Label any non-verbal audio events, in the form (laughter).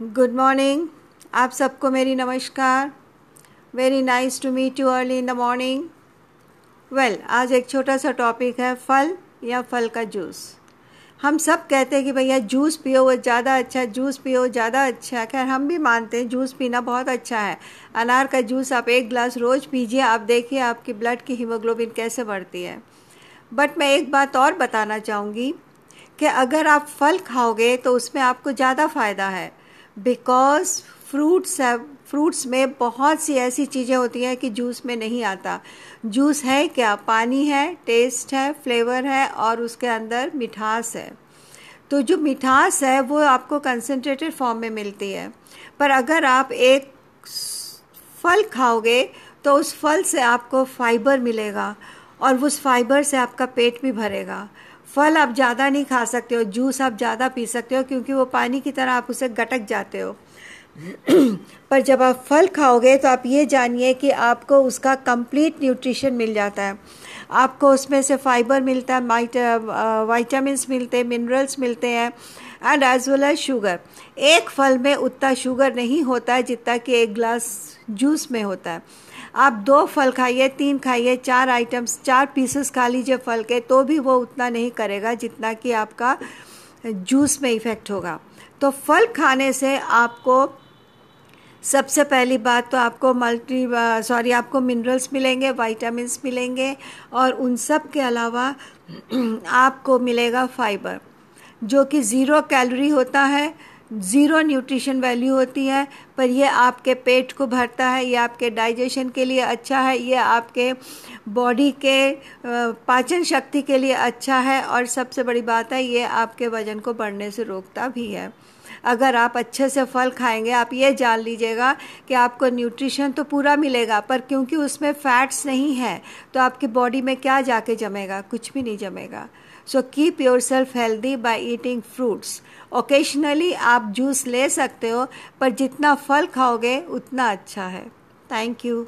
Good morning आप सबको मेरी नमस्कार। Very nice to meet you early in the morning well आज एक छोटा सा टॉपिक है, फल या फल का जूस हम सब कहते हैं कि भैया जूस पियो, वो ज़्यादा अच्छा जूस पियो, ज़्यादा अच्छा। है खैर, हम भी मानते हैं जूस पीना बहुत अच्छा है। अनार का जूस आप एक गिलास रोज़ पीजिए, आप देखिए आपकी ब्लड की हीमोग्लोबिन कैसे बढ़ती है। बट मैं एक बात और बताना चाहूँगी कि अगर आप फल खाओगे तो उसमें आपको ज़्यादा फ़ायदा है। बिकॉज़ फ्रूट्स फ्रूट्स में बहुत सी ऐसी चीज़ें होती हैं कि जूस में नहीं आता। जूस है क्या? पानी है टेस्ट है फ्लेवर है और उसके अंदर मिठास है। तो जो मिठास है, वो आपको कंसनट्रेटेड फॉर्म में मिलती है। पर अगर आप एक फल खाओगे तो उस फल से आपको फाइबर मिलेगा और उस फाइबर से आपका पेट भी भरेगा। फल आप ज़्यादा नहीं खा सकते हो, जूस आप ज़्यादा पी सकते हो, क्योंकि वो पानी की तरह आप उसे गटक जाते हो। (clears throat) पर जब आप फल खाओगे तो आप ये जानिए कि आपको उसका कंप्लीट न्यूट्रिशन मिल जाता है। आपको उसमें से फाइबर मिलता है वाइटामिन मिलते हैं मिनरल्स मिलते हैं and as well as sugar. एक फल में उतना शुगर नहीं होता है जितना कि एक ग्लास जूस में होता है। आप दो फल खाइए, तीन खाइए, चार आइटम्स, चार पीसेस खा लीजिए फल के तो भी वो उतना नहीं करेगा जितना कि आपका जूस में इफ़ेक्ट होगा। तो फल खाने से आपको सबसे पहली बात तो आपको मल्टी, सॉरी, आपको मिनरल्स मिलेंगे वाइटामस मिलेंगे और उन सब के अलावा (clears throat) आपको मिलेगा फाइबर। जो कि ज़ीरो कैलोरी होता है ज़ीरो न्यूट्रिशन वैल्यू होती है, पर ये आपके पेट को भरता है, ये आपके डाइजेशन के लिए अच्छा है, ये आपके बॉडी के पाचन शक्ति के लिए अच्छा है, और सबसे बड़ी बात है, ये आपके वज़न को बढ़ने से रोकता भी है। अगर आप अच्छे से फल खाएँगे, आप ये जान लीजिएगा कि आपको न्यूट्रिशन तो पूरा मिलेगा, पर क्योंकि उसमें फैट्स नहीं है तो आपकी बॉडी में क्या जाके जमेगा? कुछ भी नहीं जमेगा। So keep yourself healthy by eating fruits occasionally आप जूस ले सकते हो, पर जितना फल खाओगे, उतना अच्छा है। Thank you